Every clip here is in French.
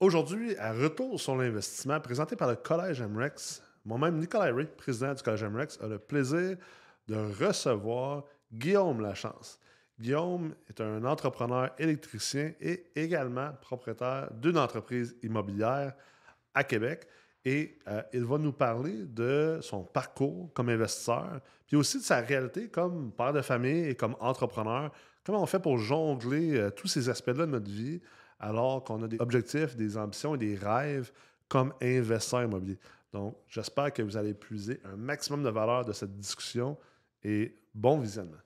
Aujourd'hui, à Retour sur l'investissement, présenté par le Collège MREX, moi-même, Nicolas Ray, président du Collège MREX, a le plaisir de recevoir Guillaume Lachance. Guillaume est un entrepreneur électricien et également propriétaire d'une entreprise immobilière à Québec. Et euh, il va nous parler de son parcours comme investisseur, puis aussi de sa réalité comme père de famille et comme entrepreneur. Comment on fait pour jongler euh, tous ces aspects-là de notre vie alors qu'on a des objectifs, des ambitions et des rêves comme investisseur immobilier. Donc, j'espère que vous allez puiser un maximum de valeur de cette discussion et bon visionnement.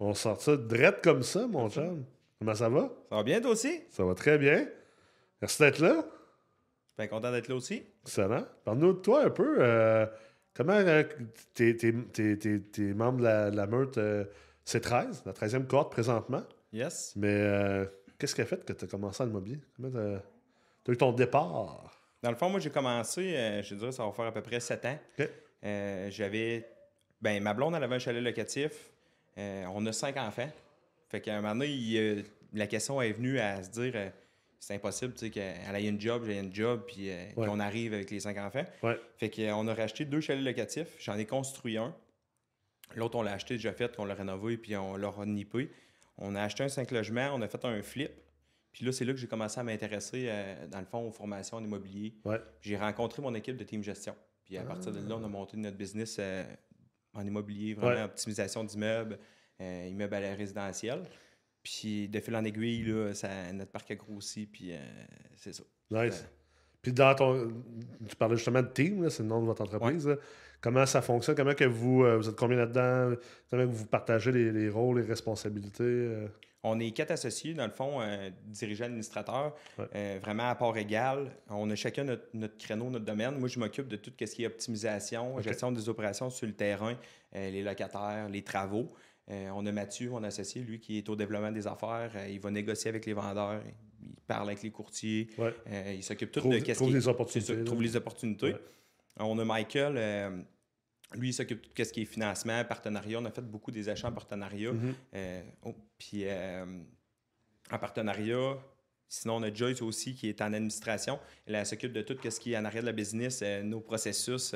On sort ça drette comme ça, mon chum. Comment ça va? Ça va bien, toi aussi? Ça va très bien. Merci d'être là. Bien content d'être là aussi. Excellent. Parle-nous de toi un peu. Euh, comment euh, t'es, t'es, membre de la, meute euh, C13, la 13e cohorte présentement? Yes. Mais qu'est-ce qui a fait que tu as commencé à l'immobilier? Comment t'as, as eu ton départ? Dans le fond, moi, j'ai commencé, je dirais, ça va faire à peu près 7 ans. j'avais. Ben, ma blonde, elle avait un chalet locatif. Euh, on a cinq enfants. Fait qu'à un moment donné, la question est venue à se dire euh, c'est impossible qu'elle ait une job, j'ai une job, puis euh, qu'on arrive avec les cinq enfants. Fait qu'on a racheté deux chalets locatifs. J'en ai construit un. L'autre, on l'a acheté déjà fait, qu'on l'a rénové, puis on l'a renippé. On a acheté un cinq logements, on a fait un flip. Puis là, c'est là que j'ai commencé à m'intéresser, dans le fond, aux formations en immobilier. J'ai rencontré mon équipe de team gestion. Puis à partir de là, on a monté notre business en immobilier, vraiment optimisation d'immeubles, euh, immeubles à la résidentielle. Puis de fil en aiguille, là, ça, notre parc a grossi, puis euh, c'est ça. Nice. Puis dans ton. Tu parlais justement de team, c'est le nom de votre entreprise. Comment ça fonctionne? Comment que vous, euh, vous êtes combien là-dedans? Comment vous partagez les, rôles, les responsabilités? On est quatre associés, dans le fond, dirigeants administrateurs, vraiment à part égale. On a chacun notre, créneau, notre domaine. Moi, je m'occupe de tout ce qui est optimisation, gestion des opérations sur le terrain, les locataires, les travaux. On a Mathieu, mon associé, lui, qui est au développement des affaires. il va négocier avec les vendeurs. Il parle avec les courtiers. il s'occupe tout de ce trouve les opportunités. trouve les opportunités. On a Michael. Lui, il s'occupe de tout ce qui est financement, partenariat. On a fait beaucoup des achats en partenariat. Mm-hmm. Euh, oh, puis euh, en partenariat, sinon on a Joyce aussi qui est en administration. Elle, s'occupe de tout ce qui est en arrière de la business, euh, nos processus.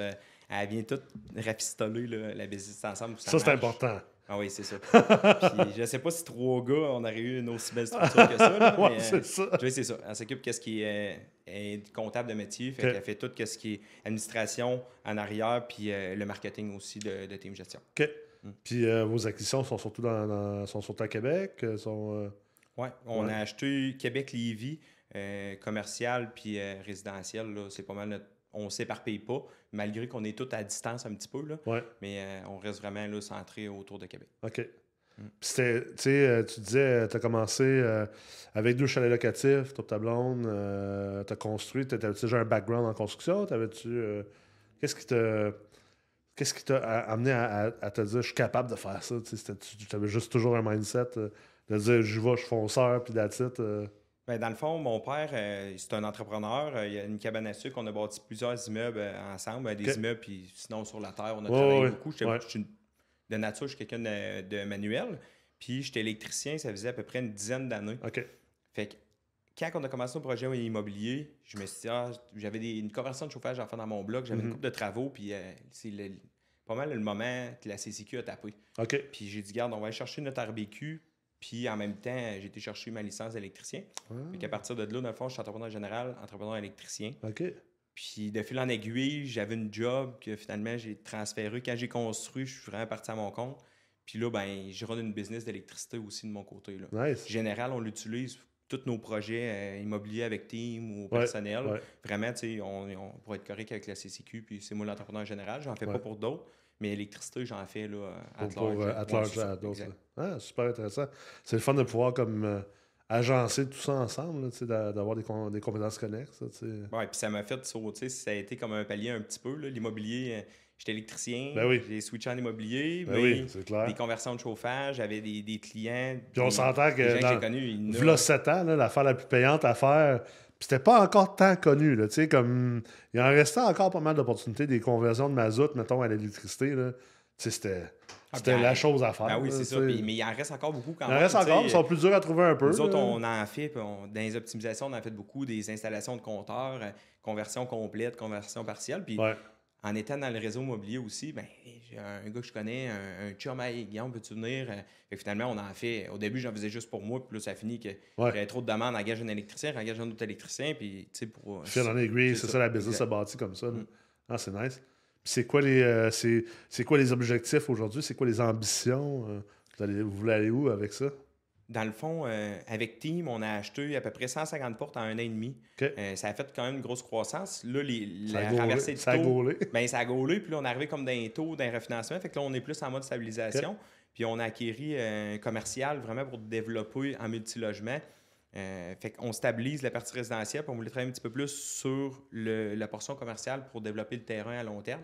elle vient tout rafistoler la business ensemble. Ça, c'est important. Ah oui, c'est ça. Puis, je sais pas si trois gars, on aurait eu une aussi belle structure que ça. Oui, c'est ça. c'est ça. Elle s'occupe de ce qui est, comptable de métier. Fait Elle fait tout ce qui est administration en arrière, puis euh, le marketing aussi de, de team gestion. OK. Mm. Puis euh, vos acquisitions sont surtout dans, sont surtout à Québec? Euh, sont, Oui, on a acheté Québec-Lévis, commercial puis résidentiel. C'est pas mal notre on ne s'éparpille pas, malgré qu'on est tous à distance un petit peu. Là, Mais euh, on reste vraiment là, centré autour de Québec. OK. Mm. Euh, tu disais, euh, tu as commencé avec deux chalets locatifs, toi ta blonde, tu as construit, tu avais déjà un background en construction? T'avais-tu. Qu'est-ce qui t'a. Qu'est-ce qui t'a amené à, te dire je suis capable de faire ça? Tu avais juste toujours un mindset de dire je vais, je suis fonceur, puis d'attitude. Ben, dans le fond, mon père, euh, c'est un entrepreneur. Euh, il y a une cabane à sucre. On a bâti plusieurs immeubles euh, ensemble, des immeubles, puis sinon sur la terre, on a travaillé beaucoup. de nature, je suis quelqu'un de, manuel. Puis j'étais électricien, ça faisait à peu près une dizaine d'années. Fait que quand on a commencé le projet immobilier, je me suis dit, ah, j'avais une conversion de chauffage à faire dans mon bloc, j'avais une mhm. coupe de travaux, puis c'est pas mal le moment que la CCQ a tapé. Puis j'ai dit, garde, on va aller chercher notre RBQ, puis en même temps, j'ai été chercher ma licence d'électricien. Ah. à partir de là, dans le fond, je suis entrepreneur général, entrepreneur électricien. OK. Puis de fil en aiguille, j'avais une job que finalement j'ai transféré. Quand j'ai construit, je suis vraiment parti à mon compte. Puis là, ben, je run une business d'électricité aussi de mon côté. Là. Nice. Général, on l'utilise tous nos projets euh, immobiliers avec team ou personnel. Vraiment, tu sais, on, on, pour être correct avec la CCQ, puis c'est moi l'entrepreneur général, j'en fais pas pour d'autres. Mais l'électricité, j'en fais là, à pour, large. à d'autres. Ah, super intéressant. C'est le fun de pouvoir comme euh, agencer tout ça ensemble, d'avoir des, des, compétences connexes. Oui, puis ça m'a fait sauter. Ça a été comme un palier un petit peu. L'immobilier, euh, j'étais électricien, ben j'ai switché en immobilier, ben oui, clair. des conversions de chauffage, j'avais des, des, clients. Puis on s'entend que, dans, que j'ai connus, 7 ans, l'affaire la plus payante à faire c'était pas encore tant connu. Là, comme, il en restait encore pas mal d'opportunités, des conversions de mazout, mettons, à l'électricité. c'était Ah, puis la chose à faire. Ben oui, là, c'est ça. Puis- mais il en reste encore beaucoup quand Il même. en reste encore, ils sont plus durs à trouver un peu. Nous autres, là. on en fait, puis on- dans les optimisations, on en fait beaucoup, des installations de compteurs, euh, conversion complète, conversion partielle. Puis Ouais. En étant dans le réseau immobilier aussi, ben, j'ai un gars que je connais, un, un chum, hey, Guillaume, peux-tu venir? Euh, Fait que finalement, on en fait. Au début, j'en faisais juste pour moi, puis là, ça finit que Ouais. j'avais trop de demandes, engage un électricien, engage un autre électricien, puis tu sais, pour. Fil en aiguille, c'est ça, ça, la business exact. se bâtit comme ça. Mm. Ah, c'est nice. Puis c'est quoi les euh, c'est, c'est quoi les objectifs aujourd'hui? C'est quoi les ambitions? euh, vous, allez, vous voulez aller où avec ça? Dans le fond, euh, avec Team, on a acheté à peu près 150 portes en un an et demi. Euh, ça a fait quand même une grosse croissance. Là, les, la gaulé- renversée de ça a taux, gaulé. ben, ça a gaulé, puis là, on est arrivé comme d'un taux d'un refinancement. Fait que là, on est plus en mode stabilisation. Puis on a acquéri euh, un commercial vraiment pour développer en multilogement. Euh, fait qu'on stabilise la partie résidentielle, puis on voulait travailler un petit peu plus sur le- la portion commerciale pour développer le terrain à long terme.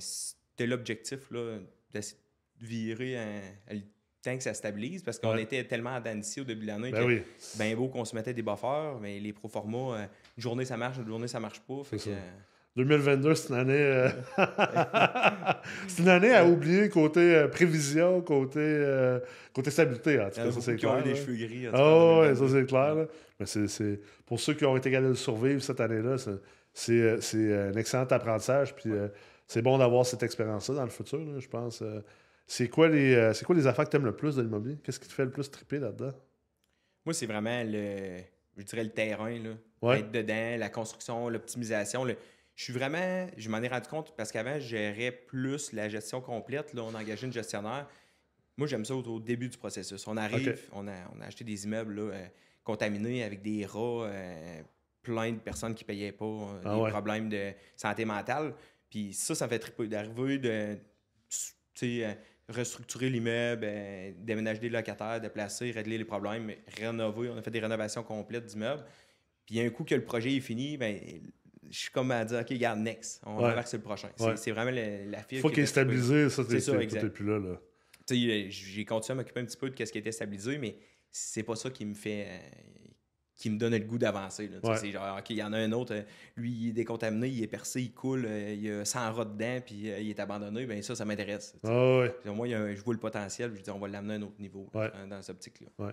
C'était l'objectif, là, d'essayer de virer euh, temps que ça stabilise, parce qu'on Ouais. était tellement de scie au début de l'année Ben que oui. ben beau qu'on se mettait des buffers, mais les proformas, euh, une journée ça marche, une journée ça marche pas. Fait C'est que, ça. euh, 2022, c'est une année. euh, c'est une année à oublier côté euh, prévision, côté, euh, côté stabilité. En tout cas, ça, c'est qui ont clair. eu les là. cheveux gris. en tout cas, Ah en ouais, 2022. ça c'est clair. là. Mais c'est, pour ceux qui ont été capables de survivre cette année-là, c'est, un excellent apprentissage. Puis c'est bon d'avoir cette expérience-là dans le futur, là, je pense. C'est, quoi les, euh, c'est quoi les affaires que tu aimes le plus de l'immobilier? Qu'est-ce qui te fait le plus triper là-dedans? Moi, c'est vraiment le, je dirais le terrain, là. Ouais. être dedans, la construction, l'optimisation. le- Je suis vraiment, je m'en ai rendu compte parce qu'avant, je gérais plus la gestion complète. Là, on engagé une gestionnaire. Moi, j'aime ça au, au début du processus. On arrive, on, a, on a acheté des immeubles là, euh, contaminés avec des rats, euh, plein de personnes qui ne payaient pas, euh, Ah des ouais. problèmes de santé mentale. Puis ça, ça me fait triper d'arriver, de tu sais, restructurer l'immeuble, euh, déménager des locataires, déplacer, régler les problèmes, rénover. On a fait des rénovations complètes d'immeubles. Puis un coup que le projet est fini, ben, je suis comme à dire, OK, garde next. On Ouais. va vers le prochain. C'est- Ouais. C'est vraiment le- la file. Il faut qui qu'il est stabilisé, ça, C'est ça, plus là. euh, j'ai continué à m'occuper un petit peu de ce qui était stabilisé, mais c'est pas ça qui me fait. euh, qui me donne le goût d'avancer. Ouais. C'est genre, OK, il y en a un autre, euh, lui, il est décontaminé, il est percé, il coule, euh, il y a 100 rats dedans, puis euh, il est abandonné. Ben ça, ça m'intéresse. Ah ouais. Moi, il y a un- je vois le potentiel, puis je dis, on va l'amener à un autre niveau Ouais. hein, dans cette optique-là.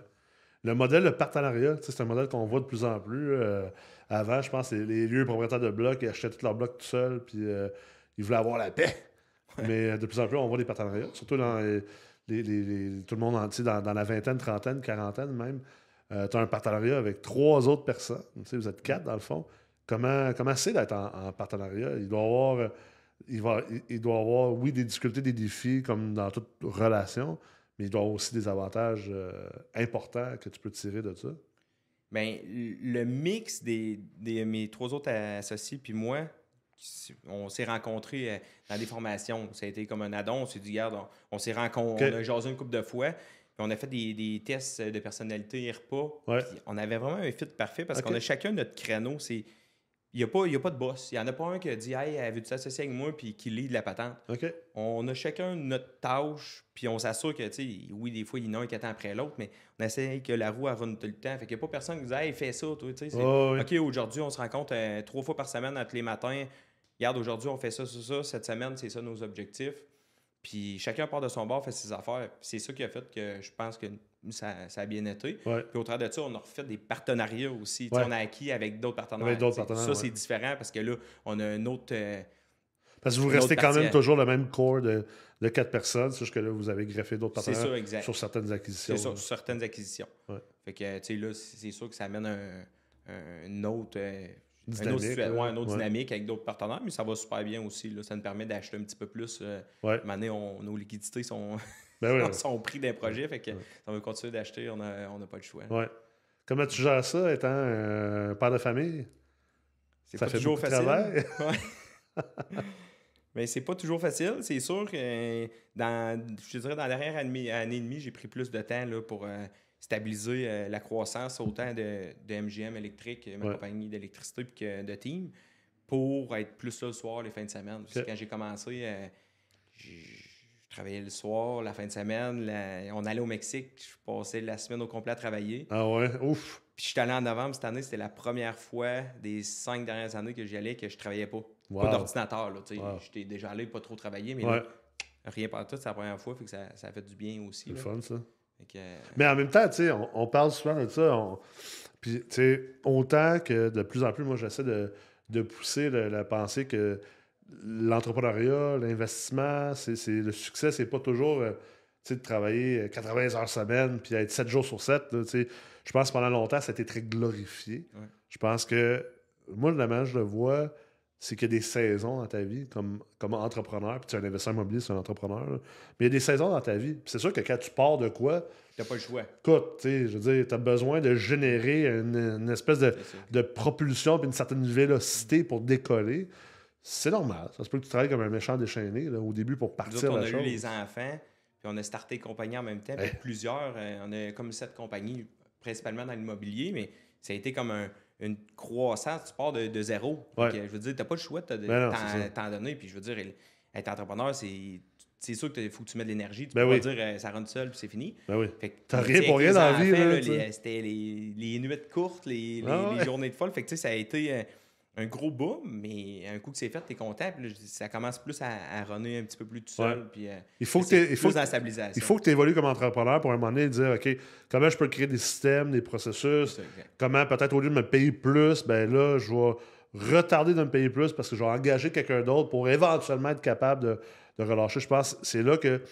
Le modèle de partenariat, c'est un modèle qu'on voit de plus en plus. euh, avant, je pense, les, les lieux propriétaires de blocs ils achetaient tous leurs blocs tout seuls, puis euh, ils voulaient avoir la paix. Mais de plus en plus, on voit des partenariats, surtout dans les, les- les- les- tout le monde entier, dans, dans la vingtaine, trentaine, quarantaine même. Tu as un partenariat avec trois autres personnes. Tu sais, vous êtes quatre, dans le fond. Comment comment c'est d'être en, en partenariat? Il doit avoir... euh, Il, va, il, doit avoir, oui, des difficultés, des défis, comme dans toute relation, mais il doit avoir aussi des avantages euh, importants que tu peux tirer de ça. Ben, le mix des, des- mes trois autres associés puis moi, on s'est rencontrés euh, dans des formations. Ça a été comme un addon. On s'est dit, regarde, on, on s'est rencontrés, on a jasé une couple de fois. On a fait des, des tests de personnalité repas. Ouais. On avait vraiment un fit parfait parce qu'on a chacun notre créneau. C'est il n'y a, a pas de boss. Il n'y en a pas un qui a dit Hey, veux-tu t'associer avec moi puis qui lit de la patente? On a chacun notre tâche, puis on s'assure que, tu oui, des fois, il y en a un qui attend après l'autre, mais on essaie que la roue run tout le temps. Fait qu'il n'y a pas personne qui dit Hey, fais ça, toi, Oh, oui. OK, aujourd'hui, on se rencontre euh, trois fois par semaine, tous les matins. Regarde, aujourd'hui, on fait ça, ça, ça. Cette semaine, c'est ça nos objectifs. Puis chacun part de son bord, fait ses affaires. C'est ça qui a fait que je pense que ça, ça a bien été. Ouais. Puis au travers de ça, on a refait des partenariats aussi. Ouais. On a acquis avec d'autres partenaires. Avec d'autres Tu sais, partenaires, Ça, c'est différent parce que là, on a un autre. euh, Parce que vous restez quand même toujours le même corps de, de quatre personnes, c'est juste que là, vous avez greffé d'autres partenaires ça, sur certaines acquisitions. C'est ça, sur certaines acquisitions. Ouais. Fait que, tu sais, là, c'est sûr que ça amène un, autre, euh, un Dynamique, autre, situa- là. ouais, une autre Ouais. dynamique avec d'autres partenaires, mais ça va super bien aussi. Là. Ça nous permet d'acheter un petit peu plus. Euh, Ouais. On- nos liquidités sont, Ben sont pris d'un projet. Fait que on veut continuer d'acheter, on n'a on pas le choix. ouais. Comment tu gères ça, étant un père de famille? C'est Ça pas fait toujours facile. Mais c'est pas toujours facile. C'est sûr que euh, dans, je te dirais, dans la dernière année, année et demie, j'ai pris plus de temps là, pour euh, stabiliser euh, la croissance autant de, de MGM électrique, ma Ouais. compagnie d'électricité, puis que de team, pour être plus là le soir, les fins de semaine. Parce que quand j'ai commencé, euh, je travaillais le soir, la fin de semaine. la- on allait au Mexique, je passais la semaine au complet à travailler. Ah ouais? Ouf! Puis je suis allé en novembre cette année, c'était la première fois des cinq dernières années que j'y allais que je travaillais pas. Wow. Pas d'ordinateur, là, tu sais. Wow. J'étais déjà allé pas trop travailler, mais Ouais. là, Rien par tout, c'est la première fois, fait que ça, ça a fait du bien aussi. C'est fun, ça. Euh, Mais en même temps, tu sais, on, parle souvent de ça. Puis, tu sais, autant que de plus en plus, moi, j'essaie de, pousser la, pensée que l'entrepreneuriat, l'investissement, c'est le succès, c'est pas toujours euh, de travailler 80 heures semaine puis être 7 jours sur 7. je pense que pendant longtemps, ça a été très glorifié. Je pense que moi, la manière je le vois, c'est qu'il y a des saisons dans ta vie comme, comme entrepreneur. Puis tu es un investisseur immobilier, c'est un entrepreneur. Mais il y a des saisons dans ta vie. c'est sûr que quand tu pars de quoi. Tu n'as pas le choix. Écoute, je veux dire, tu as besoin de générer une, espèce de, de propulsion puis une certaine vélocité pour décoller. C'est normal. Ça se peut que tu travailles comme un méchant déchaîné au début pour partir. Nous on a eu les enfants, puis on a starté compagnie en même temps. Plusieurs, euh, on a comme sept compagnies, principalement dans l'immobilier, mais ça a été comme un une croissance, tu pars de, zéro. je veux dire, tu n'as pas le choix de ben t'en donner. Puis je veux dire, être entrepreneur, c'est. C'est sûr qu'il faut que tu mettes de l'énergie. Tu ben peux pas dire euh, ça rentre seul puis c'est fini. Ben oui. T'as rien pour rien dans la vie. C'était les, les, nuits courtes, les, ah les, journées de folle. Fait que ça a été. Un gros boom, mais un coup que c'est fait, tu es content. Puis ça commence plus à, à runner un petit peu plus tout seul. Puis, euh, il faut que tu il faut Il faut que tu évolues comme entrepreneur pour un moment donné dire OK, comment je peux créer des systèmes, des processus? Comment peut-être au lieu de me payer plus, ben là, je vais retarder de me payer plus parce que je vais engager quelqu'un d'autre pour éventuellement être capable de, de relâcher. Je pense c'est là que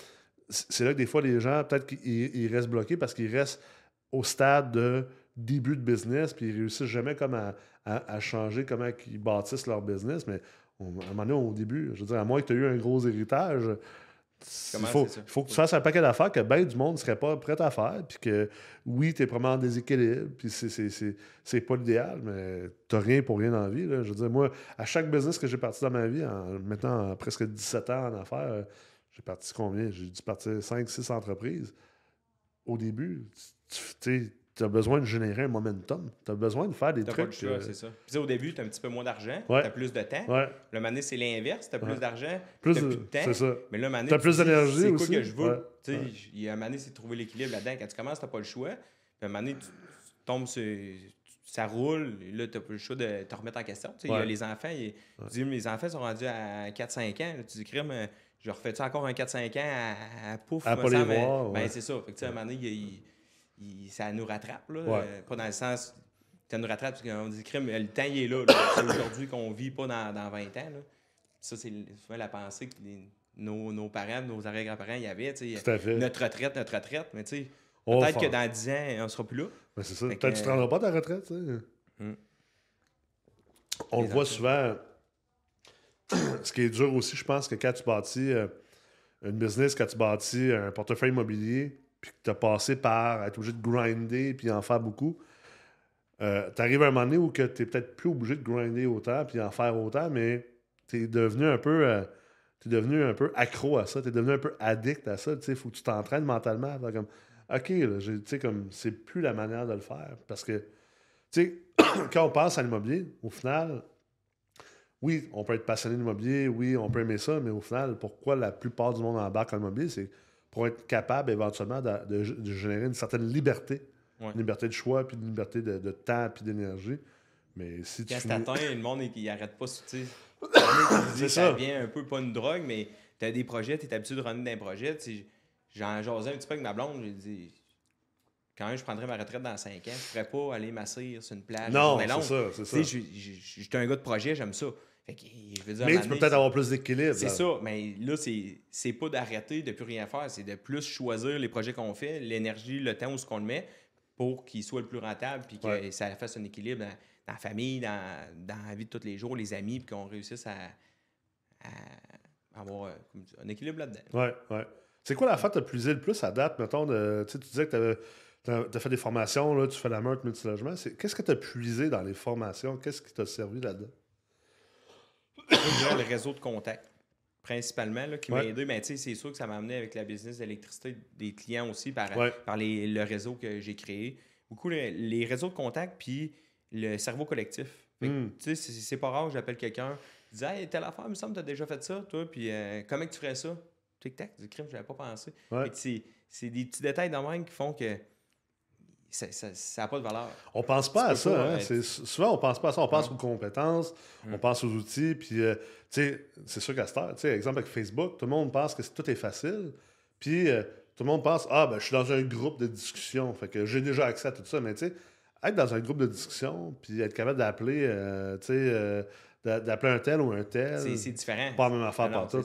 c'est là que des fois les gens, peut-être qu'ils restent bloqués parce qu'ils restent au stade de début de business, puis ils réussissent jamais comme à, à, changer comment ils bâtissent leur business. Mais à un moment donné, au début, je veux dire, à moins que tu aies eu un gros héritage, il faut, faut, que tu fasses un paquet d'affaires que ben du monde ne serait pas prêt à faire. Puis que oui, tu es vraiment en déséquilibre. Puis c'est pas l'idéal, mais tu rien pour rien dans la vie. Je veux dire, moi, à chaque business que j'ai parti dans ma vie, en mettant presque 17 ans en affaires, j'ai parti combien? J'ai dû partir 5-6 entreprises. Au début, tu sais tu as besoin de générer un momentum. Tu as besoin de faire des trucs. Pas euh, c'est ça. Puis au début, tu as un petit peu moins d'argent, tu as plus de temps. Ouais. Le mané, c'est l'inverse. Tu as plus d'argent, tu as plus de temps. Ça. Mais là, mané, tu as plus d'énergie aussi. C'est quoi que je veux? Il y a un mané, c'est de trouver l'équilibre là-dedans. Quand tu commences, tu n'as pas le choix. Puis un mané, tu, tombes sur. Ça roule, là, tu n'as pas le choix de te remettre en question. Il y a les enfants, ils, dis, mes enfants sont rendus à 4-5 ans. tu dis, crime, je refais-tu encore un 4-5 ans à, à pouf? À pas les voir. Ben, c'est ça. Fait que, à un moment donné, il ça nous rattrape. Là, euh, pas dans le sens. Ça nous rattrape parce qu'on dit crime, le temps il est là. c'est aujourd'hui qu'on vit pas dans, dans 20 ans. Là. Ça, c'est souvent la pensée que nos, nos, parents, nos arrière-grands-parents y avaient. Notre retraite, notre retraite. Mais tu sais, peut-être que dans 10 ans, on sera plus là. c'est ça. Peut-être que tu ne te rendras pas ta retraite. Hmm. On le voit souvent. Ce qui est dur aussi, je pense que quand tu bâtis euh, une business, quand tu bâtis un portefeuille immobilier, puis que tu as passé par être obligé de grinder puis en faire beaucoup, euh, tu arrives à un moment donné où tu n'es peut-être plus obligé de grinder autant puis en faire autant, mais tu es devenu un peu. Euh, devenu un peu accro à ça, tu es devenu un peu addict à ça. Il faut que tu t'entraînes mentalement. Comme, OK, là, comme, c'est plus la manière de le faire. Parce que, tu sais, quand on pense à l'immobilier, au final, oui, on peut être passionné d'immobilier, oui, on peut aimer ça, mais au final, pourquoi la plupart du monde embarque en immobilier, c'est pour être capable éventuellement de, générer une certaine liberté. Une liberté de choix, puis une liberté de, temps, puis d'énergie. Mais si Quand tu. atteint, le monde il arrête pas. Tu sais, ça devient un peu pas une drogue, mais tu as des projets, tu es habitué de runner dans projets. J'en jasais un petit peu avec ma blonde, j'ai dit quand même, je prendrais ma retraite dans 5 ans, je ne pourrais pas aller m'asseoir sur une plage. Non, c'est ça, c'est ça. J'étais un gars de projet, j'aime ça mais tu peux peut-être avoir plus d'équilibre. C'est ça, mais là, c'est pas d'arrêter de plus rien faire, c'est de plus choisir les projets qu'on fait, l'énergie, le temps où ce qu'on le met pour qu'il soit le plus rentable puis que ça fasse un équilibre dans, la famille, dans, la vie de tous les jours, les amis, puis qu'on réussisse à, avoir euh, un équilibre là-dedans. Oui, oui. C'est quoi la fête que tu as plus le plus à date, mettons, de, tu disais que tu as, fait des formations, là, tu fais la meurtre multilogement. Qu'est-ce que tu as puisé dans les formations? Qu'est-ce qui t'a servi là-dedans? le réseau de contacts, principalement, là, qui m'a aidé. Mais c'est sûr que ça m'a amené avec la business d'électricité des clients aussi par, par les, le réseau que j'ai créé. Beaucoup les, réseaux de contacts, puis le cerveau collectif. Hmm. Tu sais, c'est pas rare, j'appelle quelqu'un, je dis Hey, telle affaire, il me semble que tu as déjà fait ça, toi, puis euh, comment tu ferais ça Tic-tac, du crime, je n'avais pas pensé. C'est des petits détails dans même qui font que ça n'a pas de valeur. On pense pas à ça. Hein? Souvent, on pense pas à ça. On pense aux compétences, on mm. pense aux outils. Puis, euh, c'est sûr qu'à cette heure, exemple avec Facebook, tout le monde pense que tout est facile. Puis, euh, tout le monde pense, ah, ben, je suis dans un groupe de discussion. Fait que j'ai déjà accès à tout ça. Mais, tu sais, être dans un groupe de discussion, puis être capable d'appeler, euh, tu sais, d'appeler un tel ou un tel. C'est différent. Pas la même affaire pour tout.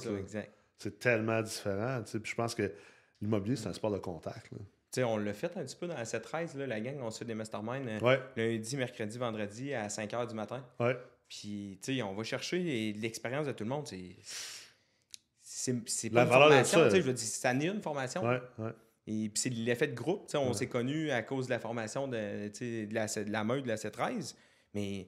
C'est tellement différent. Puis, je pense que l'immobilier, c'est un sport de contact. Là on l'a fait un petit peu dans la 13 là, la gang, on se fait des masterminds euh, lundi, mercredi, vendredi à 5 h du matin. Ouais. Puis, tu sais, on va chercher l'expérience de tout le monde. C'est pas une formation, je veux dire, ça n'est une formation. Ouais. Et puis c'est l'effet de groupe. On s'est connus à cause de la formation de, de, la, de la meute de la C13. Mais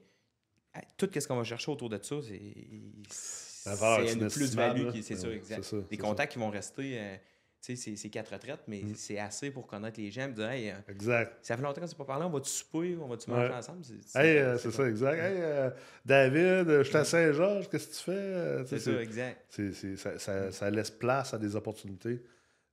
tout ce qu'on va chercher autour de ça, c'est une plus-value. C'est ça, exact. Des contacts qui vont rester. Euh, c'est quatre retraites, mais mm. c'est assez pour connaître les gens et dire hey, euh, Exact. Ça fait longtemps qu'on s'est pas parlé, on va-tu souper, on va-tu manger ensemble? C'est euh, ça, exact. Hey, euh, David, je suis à Saint-Georges, qu'est-ce que tu fais? c'est ça, exact. ça, ça, ça, laisse place à des opportunités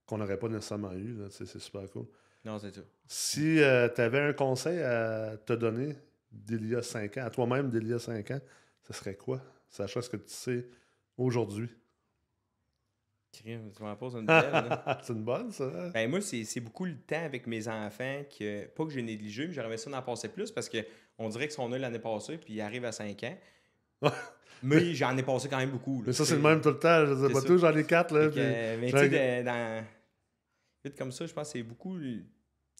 qu'on n'aurait pas nécessairement eues. C'est super cool. Non, c'est ça. Si tu avais un conseil à te donner d'il y a cinq ans, à toi-même d'il y a cinq ans, ce serait quoi? Sachant ce que tu sais aujourd'hui. Tu m'en poses une belle. c'est une bonne, ça. Ben, moi, c'est beaucoup le temps avec mes enfants que, pas que j'ai négligé, mais j'aurais aimé ça d'en passer plus parce qu'on dirait que son œil l'année passée, puis il arrive à 5 ans. mais j'en ai passé quand même beaucoup. mais ça, c'est le même tout le temps. Je sais pas tout, j'en ai 4. Là, mais tu sais, dans. Vite comme ça, je pense que c'est beaucoup le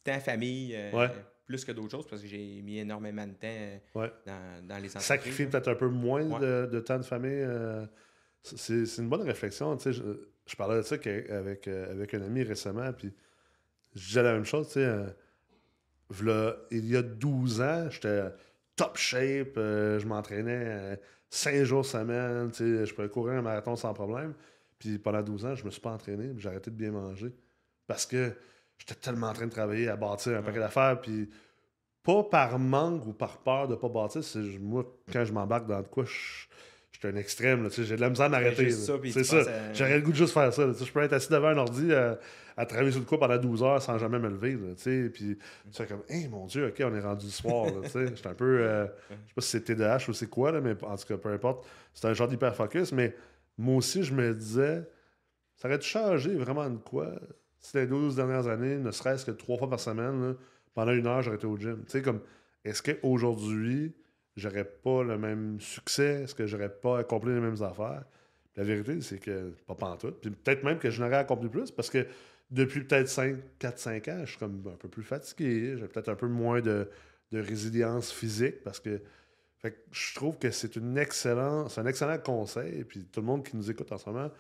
temps famille. Euh, plus que d'autres choses parce que j'ai mis énormément de temps dans, dans, les entreprises. Sacrifier peut-être un peu moins de, temps de famille. Euh, c'est une bonne réflexion. Tu sais, je parlais de ça avec, euh, avec un ami récemment, puis je disais la même chose, tu sais. Euh, il y a 12 ans, j'étais top shape, euh, je m'entraînais 5 jours semaine, tu sais, je pouvais courir un marathon sans problème. Puis pendant 12 ans, je me suis pas entraîné, j'ai arrêté de bien manger. Parce que j'étais tellement en train de travailler à bâtir un paquet d'affaires, puis pas par manque ou par peur de pas bâtir, c'est moi, quand je m'embarque dans de quoi, je J'étais un extrême, j'ai de la misère à m'arrêter. C'est ça. J'aurais le goût de juste faire ça. Je peux être assis devant un ordi euh, à, travailler sur le coup pendant 12 heures sans jamais me lever. Puis tu fais comme, hey mon Dieu, ok, on est rendu le soir. J'étais un peu. Euh, je sais pas si c'est TDAH ou c'est quoi, là, mais en tout cas, peu importe. C'est un genre d'hyper-focus. Mais moi aussi, je me disais, ça aurait changé vraiment de quoi si les 12 dernières années, ne serait-ce que trois fois par semaine, pendant une heure, j'aurais été au gym. Tu sais, comme, est-ce qu'aujourd'hui, j'aurais pas le même succès? Est-ce que j'aurais pas accompli les mêmes affaires? La vérité, c'est que pas pantoute. Puis peut-être même que je n'aurais accompli plus parce que depuis peut-être 4-5 ans, je suis comme un peu plus fatigué. J'ai peut-être un peu moins de, résilience physique parce que, je trouve que c'est une excellent, un excellent conseil. Puis tout le monde qui nous écoute en ce moment,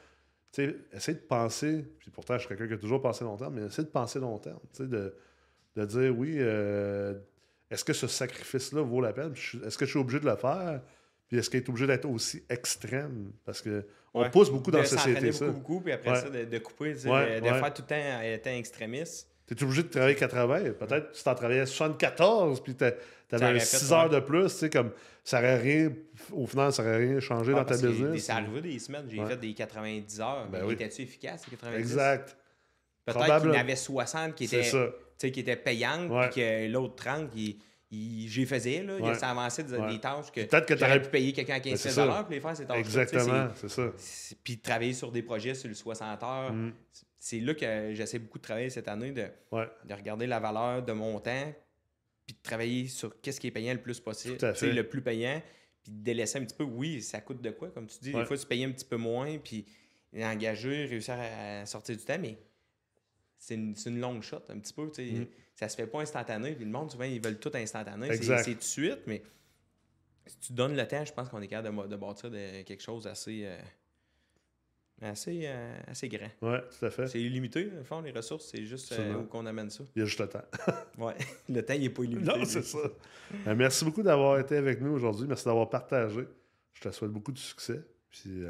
essaye de penser, puis pourtant je suis quelqu'un qui a toujours pensé long terme, mais essaye de penser long terme. De, de dire oui, euh, est-ce que ce sacrifice-là vaut la peine? Est-ce que je suis obligé de le faire? Puis est-ce qu'il est obligé d'être aussi extrême? Parce que on pousse beaucoup dans la société. Ça. beaucoup, beaucoup, puis après ça, de, couper, de, faire tout le temps étant extrémiste. Tu es obligé de travailler 80. Peut-être que si tu en travaillais 74, puis tu avais 6 heures de plus, tu sais, comme ça aurait rien, au final, ça aurait rien changé dans ta business. C'est arrivé des semaines, j'ai fait des 90 heures. Ben mais oui. Étais-tu efficace, 90? Exact. Peut-être qu'il y en avait 60 qui étaient qui était payante, puis que l'autre 30, il, j'y faisais, là. Ouais. Ça avançait des, tâches que, Peut-être que tu aurais pu payer quelqu'un à 15 000 pour les faire, ces tâches Exactement, c'est ça. Puis travailler sur des projets sur le 60 heures. Mm. C'est là que j'essaie beaucoup de travailler cette année, de, de regarder la valeur de mon temps, puis de travailler sur qu'est-ce qui est payant le plus possible. C'est le plus payant, puis de délaisser un petit peu, oui, ça coûte de quoi, comme tu dis. Des fois, tu payes un petit peu moins, puis engager, réussir à sortir du temps, mais c'est une, longue shot, un petit peu. Mm. Ça se fait pas instantané. Puis le monde, souvent, ils veulent tout instantané. C'est tout de suite, mais si tu donnes le temps, je pense qu'on est capable de, de bâtir de, quelque chose assez. Euh, assez, euh, assez grand. Oui, tout à fait. C'est illimité, au fond, les ressources, c'est juste euh, où qu'on amène ça. Il y a juste le temps. oui, le temps, il n'est pas illimité. Non, c'est ça. merci beaucoup d'avoir été avec nous aujourd'hui. Merci d'avoir partagé. Je te souhaite beaucoup de succès. Puis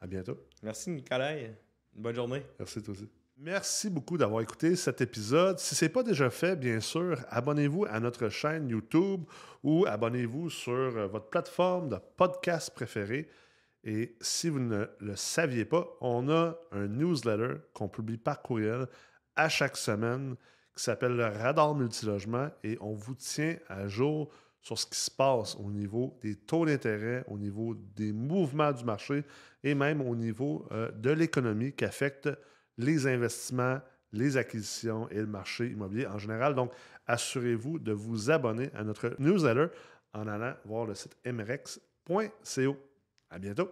à bientôt. Merci, Nicolas. bonne journée. Merci, toi aussi. Merci beaucoup d'avoir écouté cet épisode. Si ce n'est pas déjà fait, bien sûr, abonnez-vous à notre chaîne YouTube ou abonnez-vous sur euh, votre plateforme de podcast préférée. Et si vous ne le saviez pas, on a un newsletter qu'on publie par courriel à chaque semaine qui s'appelle le Radar Multilogement et on vous tient à jour sur ce qui se passe au niveau des taux d'intérêt, au niveau des mouvements du marché et même au niveau euh, de l'économie qui affecte les investissements, les acquisitions et le marché immobilier en général. Donc, assurez-vous de vous abonner à notre newsletter en allant voir le site mrex.co. À bientôt!